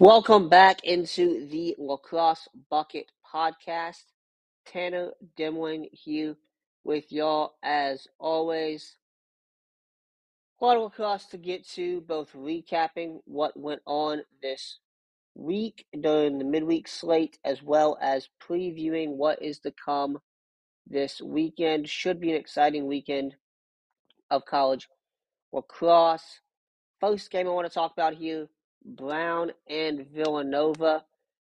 Welcome back into the Lacrosse Bucket Podcast. Tanner Dimling here with y'all as always. A lot of lacrosse to get to, both recapping what went on this week during the midweek slate, as well as previewing what is to come this weekend. Should be an exciting weekend of college lacrosse. First game I want to talk about here Brown and Villanova.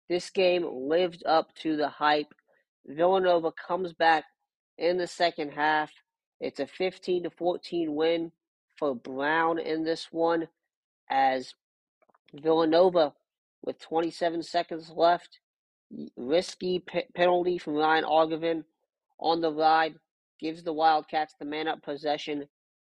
This game lived up to the hype. Villanova comes back in the second half. It's a 15 to 14 win for Brown in this one as Villanova with 27 seconds left. Risky p- penalty from Ryan Argivin on the ride gives the Wildcats the man up possession.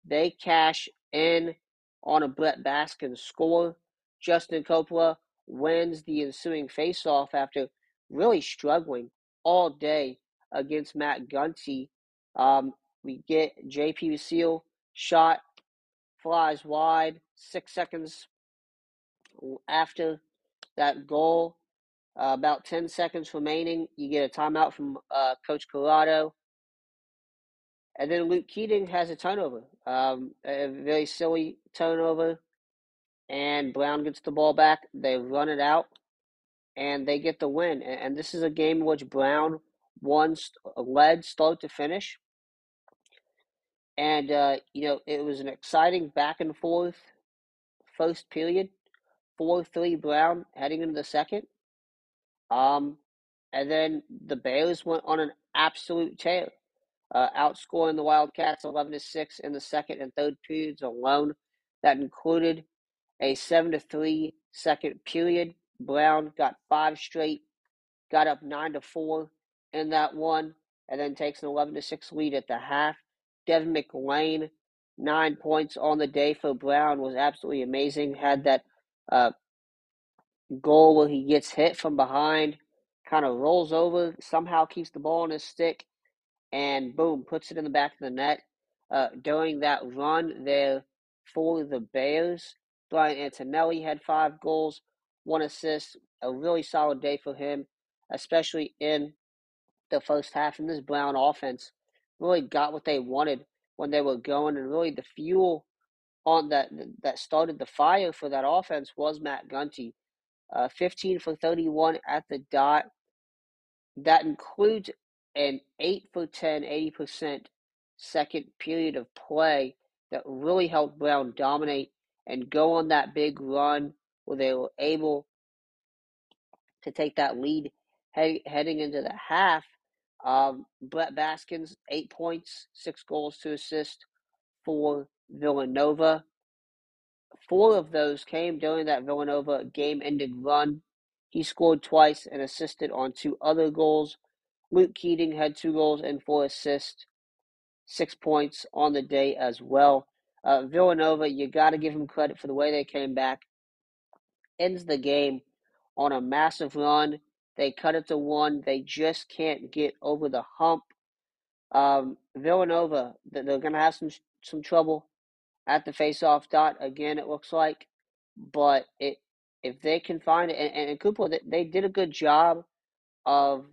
They cash in on a Brett Baskin score. Justin Coppola wins the ensuing faceoff after really struggling all day against Matt Gunty. Um, we get JP Seal shot, flies wide, six seconds after that goal. Uh, about 10 seconds remaining, you get a timeout from uh, Coach Corrado. And then Luke Keating has a turnover, um, a very silly turnover. And Brown gets the ball back. They run it out, and they get the win. And, this is a game which Brown won, led start to finish. And, uh, you know, it was an exciting back and forth first period. 4 3 Brown heading into the second. Um, and then the Bears went on an absolute tear, uh, outscoring the Wildcats 11 to 6 in the second and third periods alone. That included a 7 to 3 second period. Brown got five straight, got up 9 to 4 in that one, and then takes an 11 to 6 lead at the half. Devon McLane, nine points on the day for Brown, was absolutely amazing. Had that uh, goal where he gets hit from behind, kind of rolls over, somehow keeps the ball on his stick, and boom, puts it in the back of the net. Uh, during that run there for the Bears, Brian Antonelli had five goals, one assist, a really solid day for him, especially in the first half. And this Brown offense really got what they wanted when they were going, and really the fuel on that that started the fire for that offense was Matt Gunty. Uh, 15 for 31 at the dot. That includes an 8 for 10, 80% second period of play that really helped Brown dominate and go on that big run where they were able to take that lead he- heading into the half. Um, Brett Baskins, eight points, six goals to assist for Villanova. Four of those came during that Villanova game ending run. He scored twice and assisted on two other goals. Luke Keating had two goals and four assists, six points on the day as well. Uh, Villanova, you got to give them credit for the way they came back. Ends the game on a massive run. They cut it to one. They just can't get over the hump. Um, Villanova, they're going to have some some trouble at the face-off dot again. It looks like, but it if they can find it, and, and Cooper, they did a good job of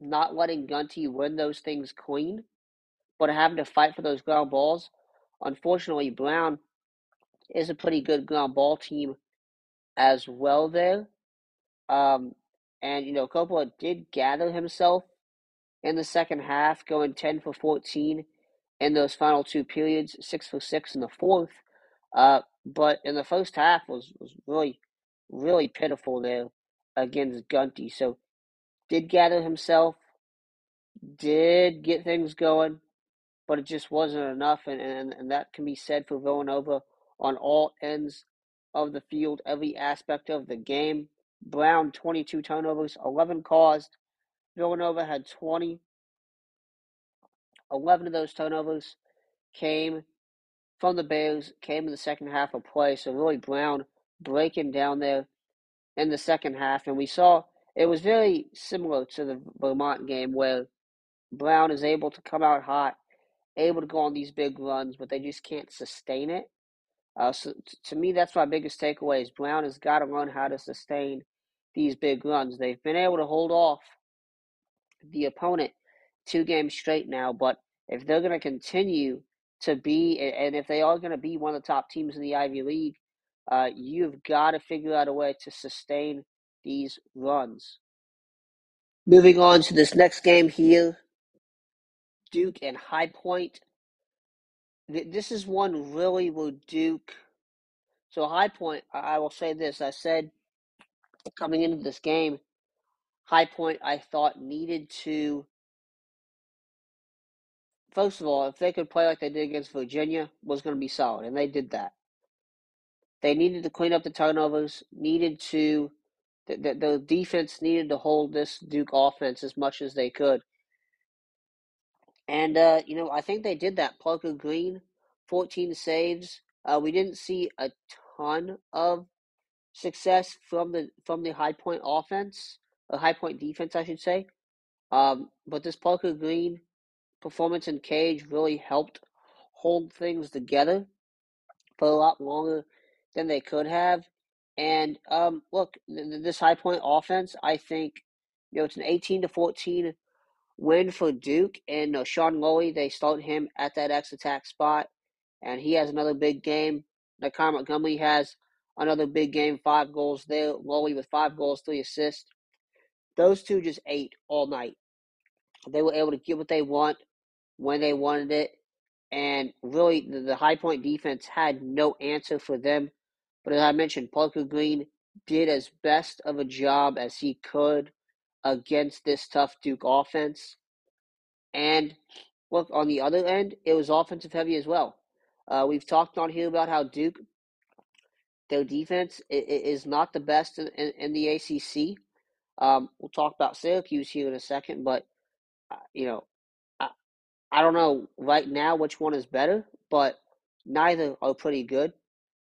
not letting Gunty win those things clean, but having to fight for those ground balls. Unfortunately, Brown is a pretty good ground ball team as well there. Um, and, you know, Coppola did gather himself in the second half, going 10 for 14 in those final two periods, 6 for 6 in the fourth. Uh, but in the first half was, was really, really pitiful there against Gunty. So did gather himself, did get things going, but it just wasn't enough. And, and, and that can be said for Villanova on all ends of the field, every aspect of the game. Brown, 22 turnovers, 11 caused. Villanova had 20. 11 of those turnovers came from the Bears, came in the second half of play. So really Brown breaking down there in the second half. And we saw it was very similar to the Vermont game where Brown is able to come out hot, able to go on these big runs, but they just can't sustain it. Uh, so to me, that's my biggest takeaway is Brown has got to learn how to sustain these big runs. They've been able to hold off the opponent two games straight now, but if they're going to continue to be, and if they are going to be one of the top teams in the Ivy League, uh, you've got to figure out a way to sustain these runs. Moving on to this next game here Duke and High Point. This is one really where Duke. So, High Point, I will say this. I said coming into this game, High Point, I thought needed to. First of all, if they could play like they did against Virginia, was going to be solid, and they did that. They needed to clean up the turnovers, needed to. The, the, the defense needed to hold this Duke offense as much as they could. And, uh, you know, I think they did that. Parker Green, 14 saves. Uh, we didn't see a ton of success from the from the high point offense, a high point defense, I should say. Um, but this Parker Green performance in cage really helped hold things together for a lot longer than they could have. And um, look, th- this high point offense, I think, you know, it's an 18 to 14 win for Duke. And uh, Sean Lowy, they start him at that X attack spot, and he has another big game. Nakeie Montgomery has another big game, five goals there. Lowy with five goals, three assists. Those two just ate all night. They were able to get what they want when they wanted it. And really, the, the high point defense had no answer for them. But as I mentioned, Parker Green did as best of a job as he could against this tough Duke offense. And look, on the other end, it was offensive heavy as well. Uh, we've talked on here about how Duke, their defense is not the best in, in, in the ACC. Um, we'll talk about Syracuse here in a second, but uh, you know, I, I don't know right now which one is better, but neither are pretty good.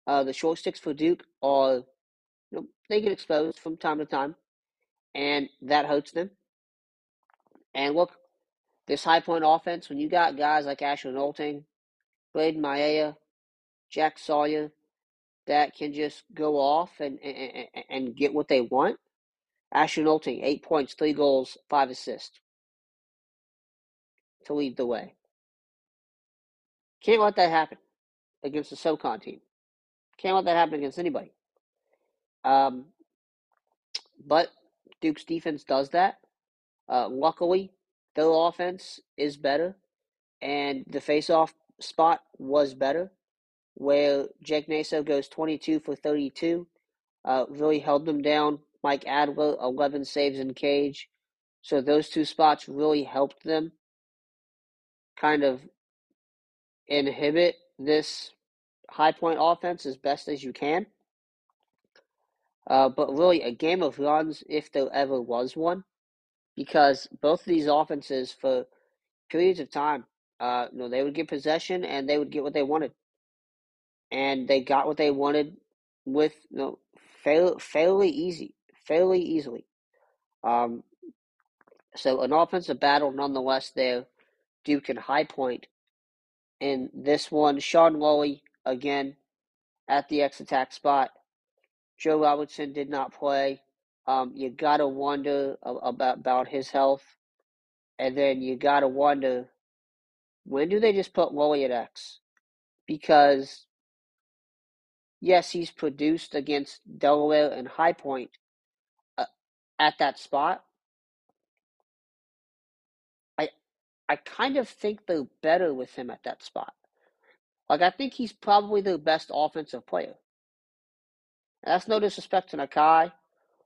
Uh, the short sticks for Duke are, you know, they get exposed from time to time, and that hurts them. And look, this high point offense, when you got guys like Asher Nolting, Braden Maia, Jack Sawyer, that can just go off and, and, and get what they want. Asher Nolting, eight points, three goals, five assists to lead the way. Can't let that happen against the SoCon team. Can't let that happen against anybody. Um, but Duke's defense does that. Uh, luckily, their offense is better, and the face-off spot was better, where Jake Naso goes 22 for 32, uh, really held them down. Mike Adler, 11 saves in cage. So those two spots really helped them kind of inhibit this high point offense as best as you can. Uh, but really, a game of runs, if there ever was one, because both of these offenses, for periods of time, uh, you know, they would get possession and they would get what they wanted, and they got what they wanted with you know, fair, fairly easy, fairly easily. Um, so an offensive battle nonetheless there. Duke and High Point. In this one, Sean Lowy again at the X attack spot. Joe Robertson did not play. Um, you gotta wonder about about his health, and then you gotta wonder when do they just put Lowy at X? Because yes, he's produced against Delaware and High Point uh, at that spot. I I kind of think they're better with him at that spot. Like I think he's probably the best offensive player. And that's no disrespect to Nakeie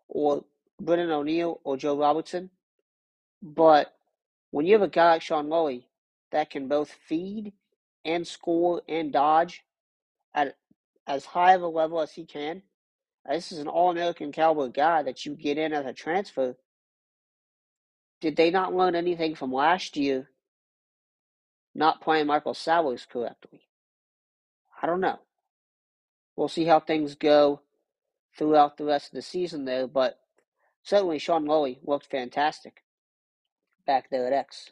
or Brennan O'Neill or Joe Robertson. But when you have a guy like Sean Lowy that can both feed and score and dodge at as high of a level as he can, this is an All American caliber guy that you get in as a transfer. Did they not learn anything from last year not playing Michael Sowers correctly? I don't know. We'll see how things go throughout the rest of the season there, but certainly Sean Lowy looked fantastic back there at X.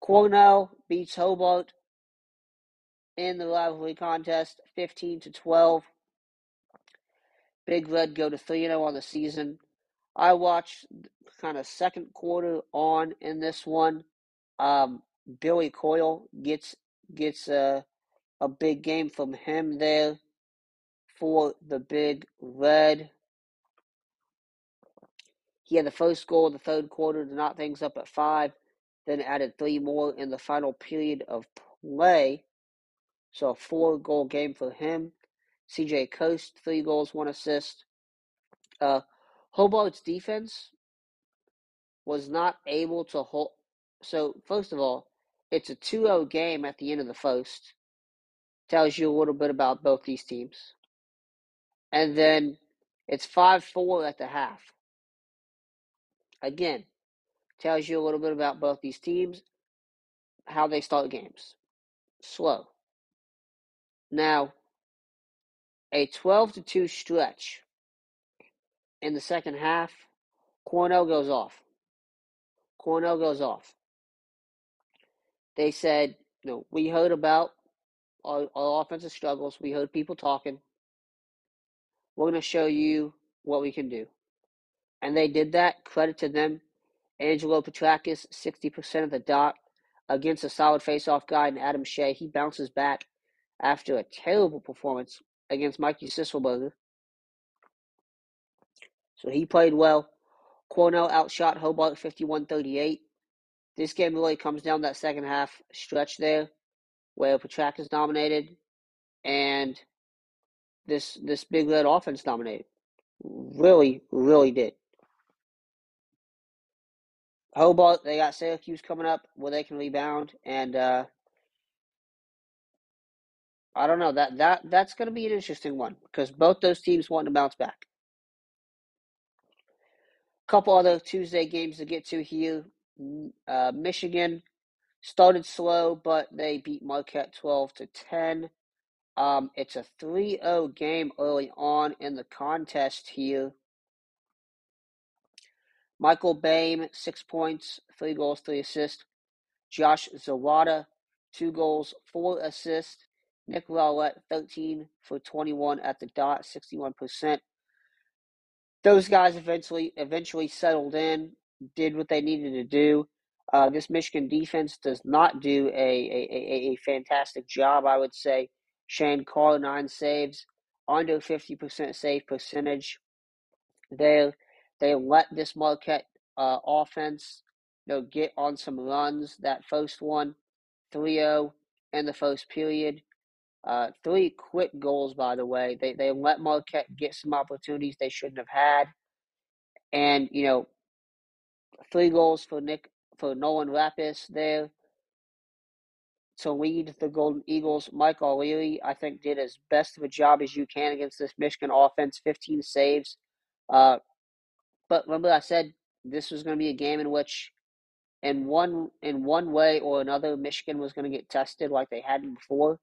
Cornell beats Hobart in the rivalry contest, 15 to 12. Big Red go to 3 0 on the season. I watched kind of second quarter on in this one. Um, Billy Coyle gets gets a a big game from him there for the Big Red. He had the first goal of the third quarter to knot things up at five, then added three more in the final period of play. So a four goal game for him. CJ Kirst, three goals, one assist. Uh, Hobart's defense was not able to hold. So, first of all, it's a 2 0 game at the end of the first. Tells you a little bit about both these teams. And then it's 5 4 at the half. Again, tells you a little bit about both these teams, how they start games. Slow. Now, a 12 to 2 stretch in the second half, Cornell goes off. Cornell goes off. They said, you know, we heard about our, our offensive struggles. We heard people talking. We're going to show you what we can do. And they did that. Credit to them. Angelo Petrakis, 60% of the dot against a solid face-off guy and Adam Shea. He bounces back after a terrible performance against Mikey Sisselberger. So he played well. Cornell outshot Hobart 51 38. This game really comes down that second half stretch there where Petrakis dominated and this this big red offense dominated. Really, really did. Hobart, they got Syracuse coming up where they can rebound, and uh, I don't know that that that's going to be an interesting one because both those teams want to bounce back. A Couple other Tuesday games to get to here. Uh, Michigan started slow, but they beat Marquette twelve to ten. Um, it's a 3-0 game early on in the contest here. Michael Boehm, six points, three goals, three assists. Josh Zawada, two goals, four assists. Nick Rowlett, 13 for 21 at the dot, 61%. Those guys eventually eventually settled in, did what they needed to do. Uh, this Michigan defense does not do a, a, a, a fantastic job, I would say. Shane Carr, nine saves, under 50% save percentage. There they let this Marquette uh, offense, you know, get on some runs. That first one, 3-0 in the first period. Uh, three quick goals, by the way. They they let Marquette get some opportunities they shouldn't have had, and you know, three goals for Nick for Nolan Rapis there to lead the Golden Eagles. Mike O'Leary, I think, did as best of a job as you can against this Michigan offense. 15 saves. Uh, but remember, I said this was going to be a game in which, in one in one way or another, Michigan was going to get tested like they hadn't before.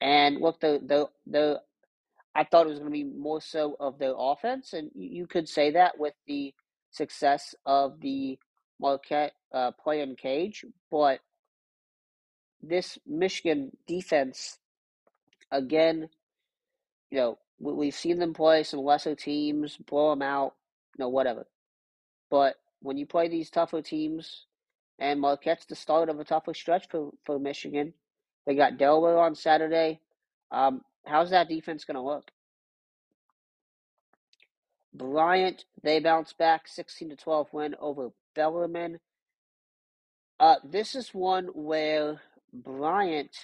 And look, the the the I thought it was going to be more so of their offense, and you could say that with the success of the Marquette uh, play in cage, but this Michigan defense, again, you know, we've seen them play some lesser teams, blow them out, you know, whatever. But when you play these tougher teams, and Marquette's the start of a tougher stretch for, for Michigan, they got Delaware on Saturday. Um, how's that defense going to look? Bryant, they bounce back 16 to 12 win over Bellarmine. Uh, this is one where Bryant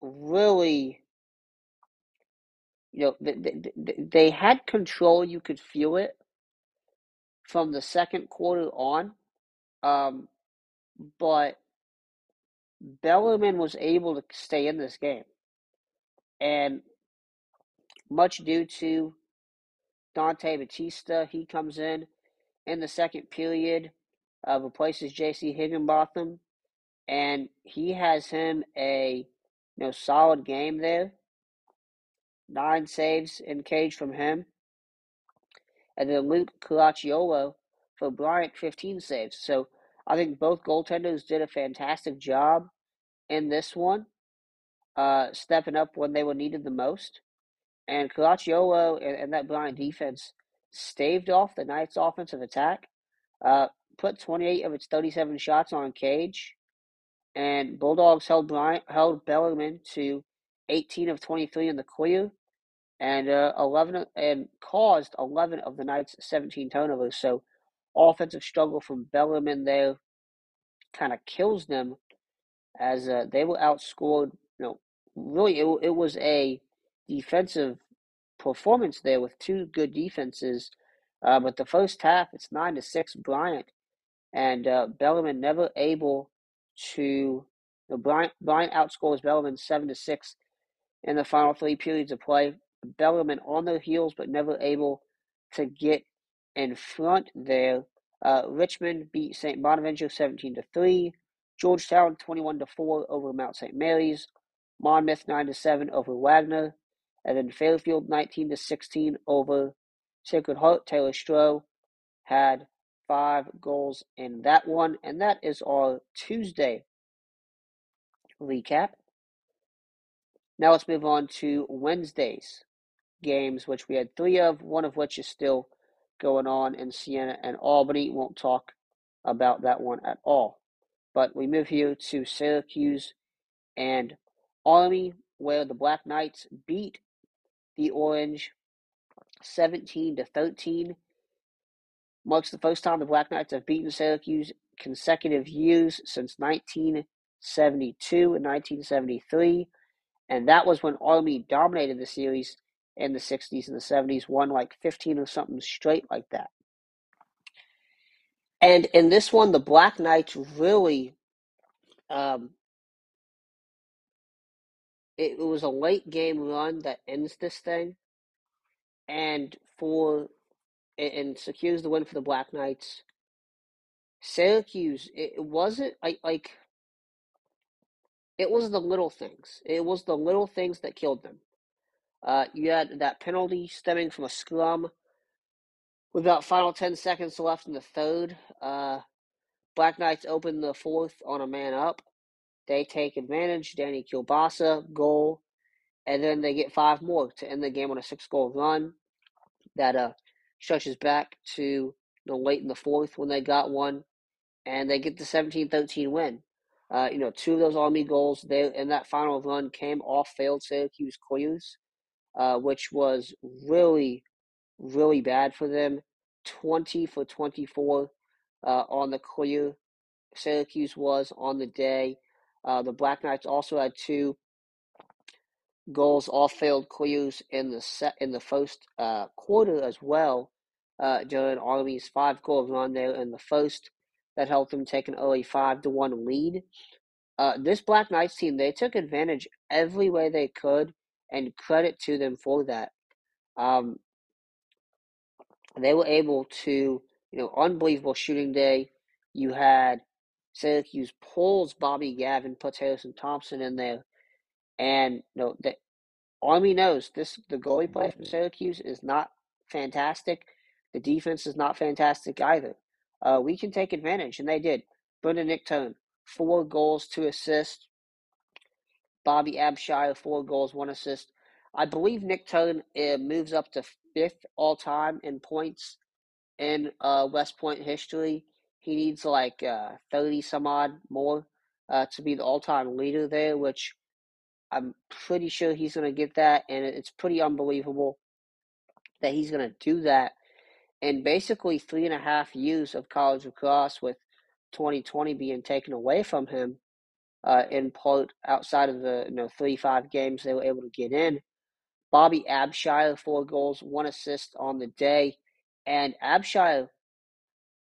really, you know, they, they, they had control. You could feel it from the second quarter on. Um, but Bellarmine was able to stay in this game. And much due to Dante Batista, he comes in in the second period, uh, replaces J.C. Higginbotham, and he has him a you know solid game there. Nine saves in cage from him, and then Luke Caracciolo for Bryant, 15 saves. So I think both goaltenders did a fantastic job. in this one, uh, stepping up when they were needed the most. And Caracciolo and, and that Bryant defense staved off the Knights' offensive attack, uh, put 28 of its 37 shots on cage, and Bulldogs held Bryant, held Bellarmine to 18 of 23 in the clear, and uh, 11 and caused 11 of the Knights' 17 turnovers. So, offensive struggle from Bellarmine there kind of kills them as uh, they were outscored. You know, really, it, it was a defensive performance there with two good defenses. Uh, but the first half, it's nine to six Bryant, and uh, Bellarmine never able to. You know, Bryant Bryant outscores Bellarmine seven to six in the final three periods of play. Bellarmine on their heels, but never able to get in front there. Uh, Richmond beat St. Bonaventure 17 to 3. Georgetown 21 to 4 over Mount St. Mary's. Monmouth 9 to 7 over Wagner. And then Fairfield 19 to 16 over Sacred Heart. Taylor Stroh had five goals in that one. And that is our Tuesday recap. Now let's move on to Wednesday's games, which we had three of, one of which is still going on in Siena and Albany. Won't talk about that one at all. But we move here to Syracuse and Army, where the Black Knights beat the Orange 17 to 13. Marks the first time the Black Knights have beaten Syracuse consecutive years since 1972 and 1973. And that was when Army dominated the series in the 60s and the 70s, won like 15 or something straight like that. And in this one, the Black Knights really, um, it, it was a late game run that ends this thing. And for, and secures the win for the Black Knights. Syracuse, it, it wasn't like, like, it was the little things. It was the little things that killed them. Uh, you had that penalty stemming from a scrum with about final 10 seconds left in the third. Uh, Black Knights open the fourth on a man up. They take advantage. Danny Kilbasa, goal. And then they get five more to end the game on a six goal run that uh, stretches back to know, late in the fourth when they got one. And they get the 17 13 win. Uh, you know, two of those Army goals there in that final run came off failed Syracuse clears uh, which was really, really bad for them. 20 for 24 uh, on the clear. Syracuse was on the day. Uh, the Black Knights also had two goals off failed clears in the set in the first uh, quarter as well. Uh, during Army's five goal run there in the first, that helped them take an early five to one lead. Uh, this Black Knights team, they took advantage every way they could and credit to them for that. Um, they were able to, you know, unbelievable shooting day. You had Syracuse pulls Bobby Gavin, puts Harrison Thompson in there, and you know the Army knows this. The goalie play from Syracuse is not fantastic. The defense is not fantastic either. Uh, we can take advantage, and they did. Brendan Nichtern, four goals, two assists. Bobby Abshire, four goals, one assist. I believe Nichtern uh, moves up to fifth all time in points in uh, West Point history. He needs like uh, 30 some odd more uh, to be the all time leader there, which I'm pretty sure he's going to get that. And it's pretty unbelievable that he's going to do that in basically three and a half years of college lacrosse with 2020 being taken away from him uh, in part outside of the you know three five games they were able to get in. Bobby Abshire four goals, one assist on the day, and Abshire,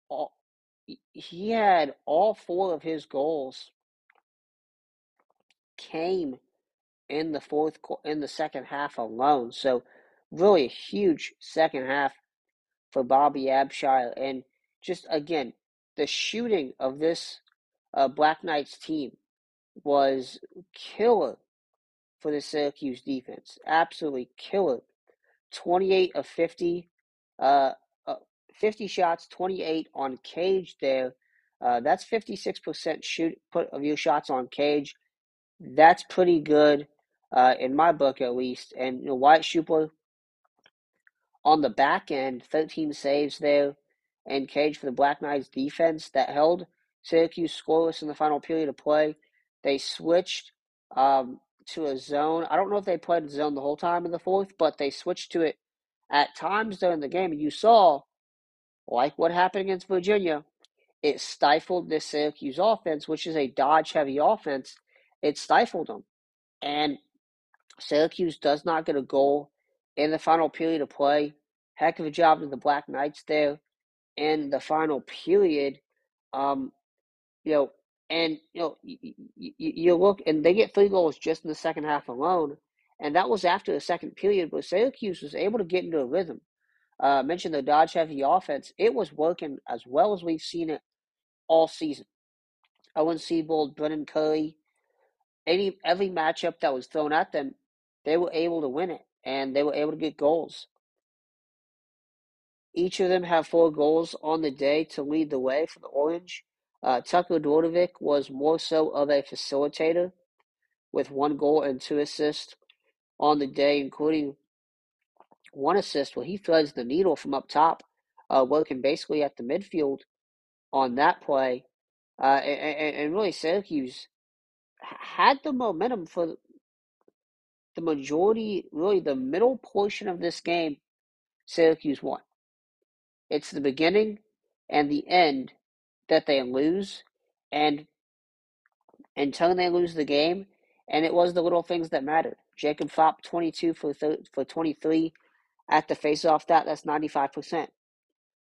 all, he had all four of his goals came in the fourth in the second half alone. So really a huge second half for Bobby Abshire, and just again the shooting of this uh, Black Knights team was killer for the Syracuse defense. Absolutely killer. 28 of 50, uh, uh, 50 shots, 28 on cage there. Uh, that's 56% shoot put of your shots on cage. That's pretty good, uh, in my book at least. And you know, Wyatt on the back end, 13 saves there, and Cage for the Black Knights defense that held Syracuse scoreless in the final period of play. They switched um, to a zone. I don't know if they played zone the whole time in the fourth, but they switched to it at times during the game. And you saw, like what happened against Virginia, it stifled this Syracuse offense, which is a dodge heavy offense. It stifled them. And Syracuse does not get a goal in the final period of play. Heck of a job to the Black Knights there in the final period. Um, you know, and you know, you, you, you look and they get three goals just in the second half alone, and that was after the second period. But Syracuse was able to get into a rhythm. Uh, mentioned the dodge heavy offense; it was working as well as we've seen it all season. Owen Seebold, Brendan Curry, any every matchup that was thrown at them, they were able to win it, and they were able to get goals. Each of them have four goals on the day to lead the way for the Orange. Uh, Tucker Dordevic was more so of a facilitator with one goal and two assists on the day, including one assist where he threads the needle from up top, uh, working basically at the midfield on that play. Uh, and, and, really, Syracuse had the momentum for the majority, really the middle portion of this game. Syracuse won. It's the beginning and the end that they lose, and until they lose the game, and it was the little things that mattered. Jacob Phaup, 22 for th- for 23 at the faceoff dot. That's 95%.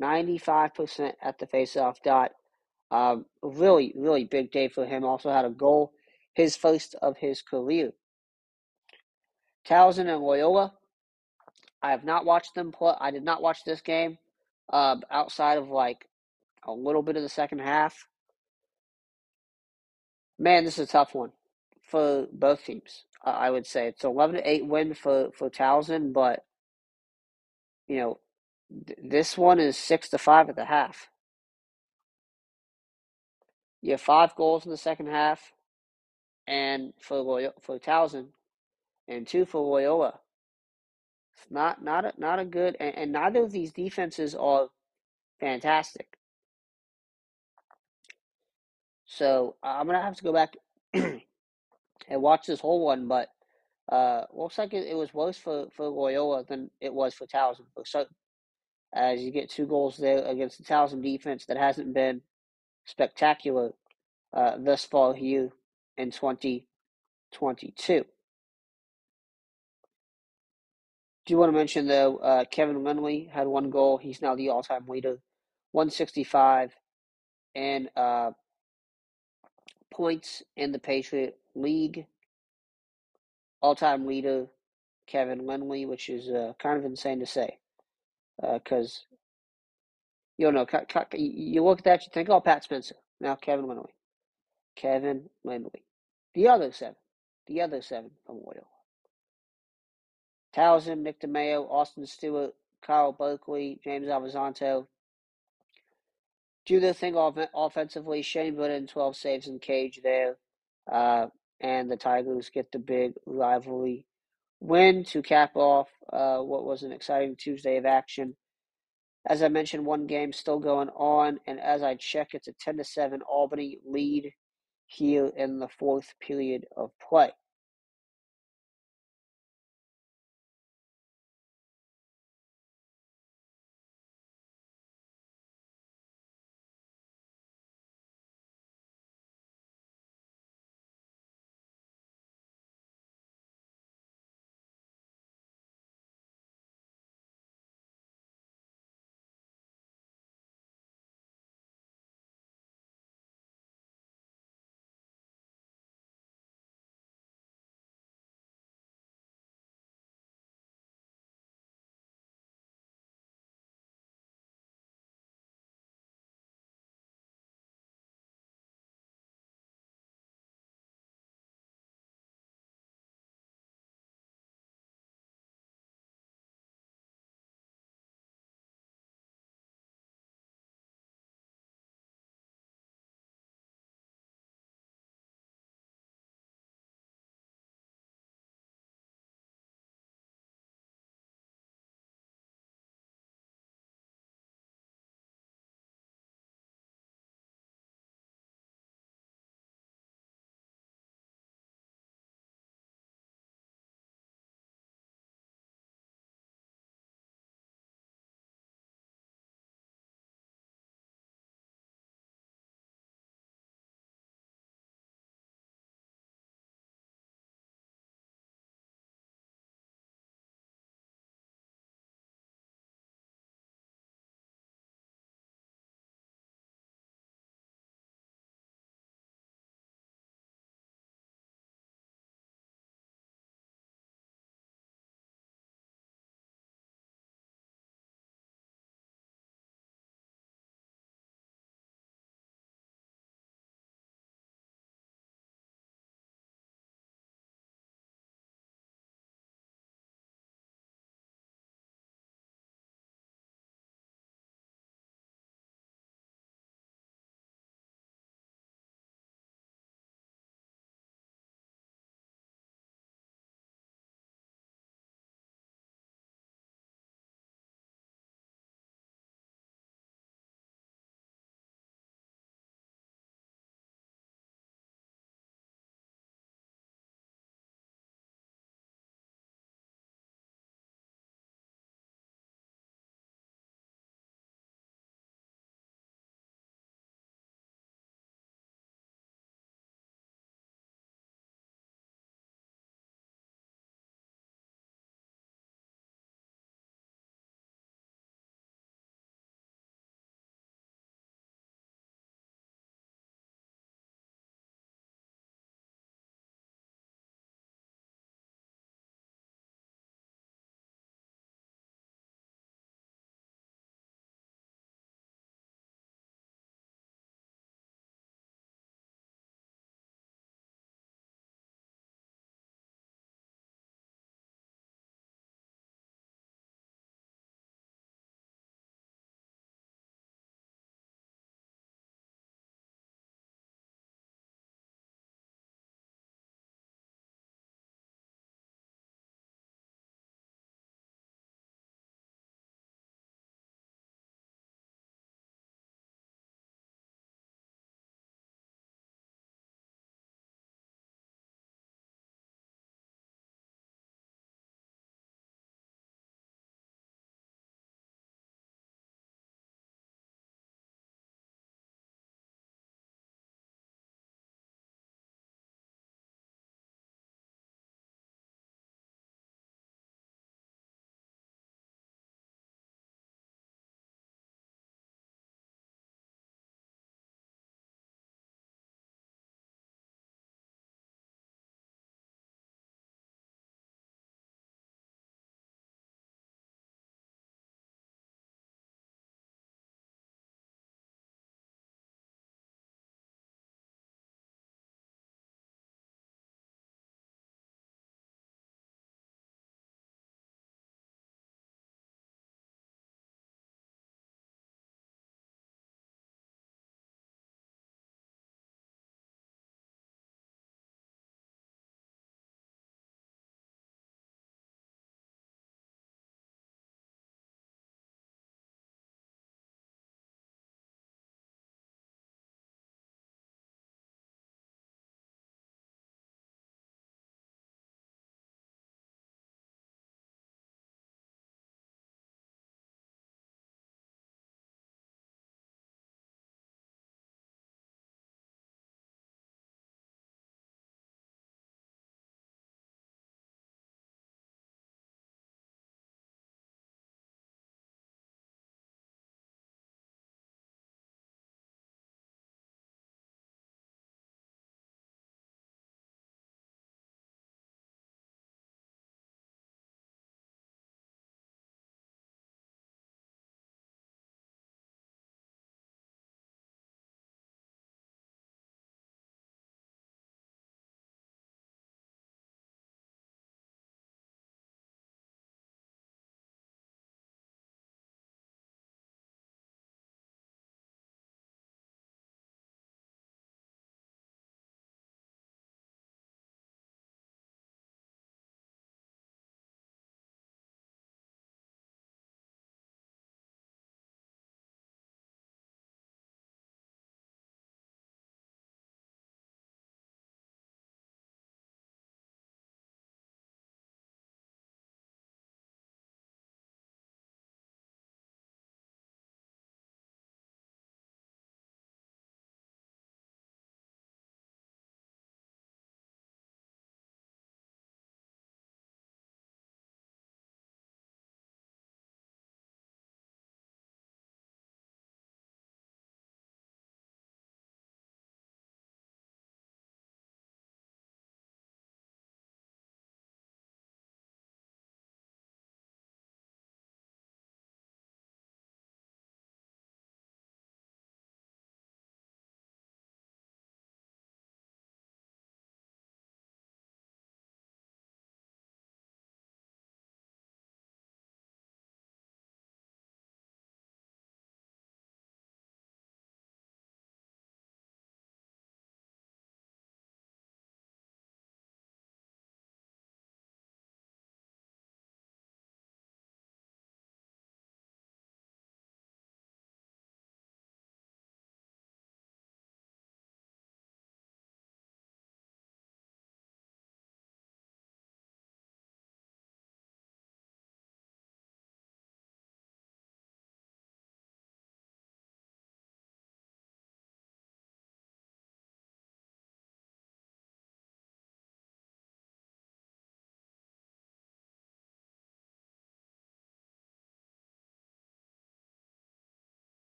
95% at the faceoff dot. Um, really, really big day for him. Also had a goal, his first of his career. Towson and Loyola. I have not watched them play. I did not watch this game uh, outside of like a little bit of the second half. Man, this is a tough one for both teams. Uh, I would say it's eleven to eight win for for Towson, but you know th- this one is six to five at the half. You have five goals in the second half, and for for Towson, and two for Loyola. It's not not a, not a good, and, and neither of these defenses are fantastic. So I'm gonna have to go back and watch this whole one, but uh, looks like it, it was worse for, for Loyola than it was for Towson. So as you get two goals there against the Towson defense that hasn't been spectacular uh, thus far here in 2022. Do you want to mention though? Uh, Kevin Lindley had one goal. He's now the all-time leader, 165, and uh, points in the Patriot League. All-time leader, Kevin Lindley, which is uh, kind of insane to say, because uh, you know, you look at that, you think, oh, Pat Spencer. Now Kevin Lindley, Kevin Lindley, the other seven, the other seven from Loyola. Towson, Nick DeMayo, Austin Stewart, Kyle Berkeley, James Alvizanto. Do their thing off- offensively. Shane Brennan, 12 saves in cage there. Uh, and the Tigers get the big rivalry win to cap off uh, what was an exciting Tuesday of action. As I mentioned, one game still going on, and as I check, it's a 10 to 7 Albany lead here in the fourth period of play.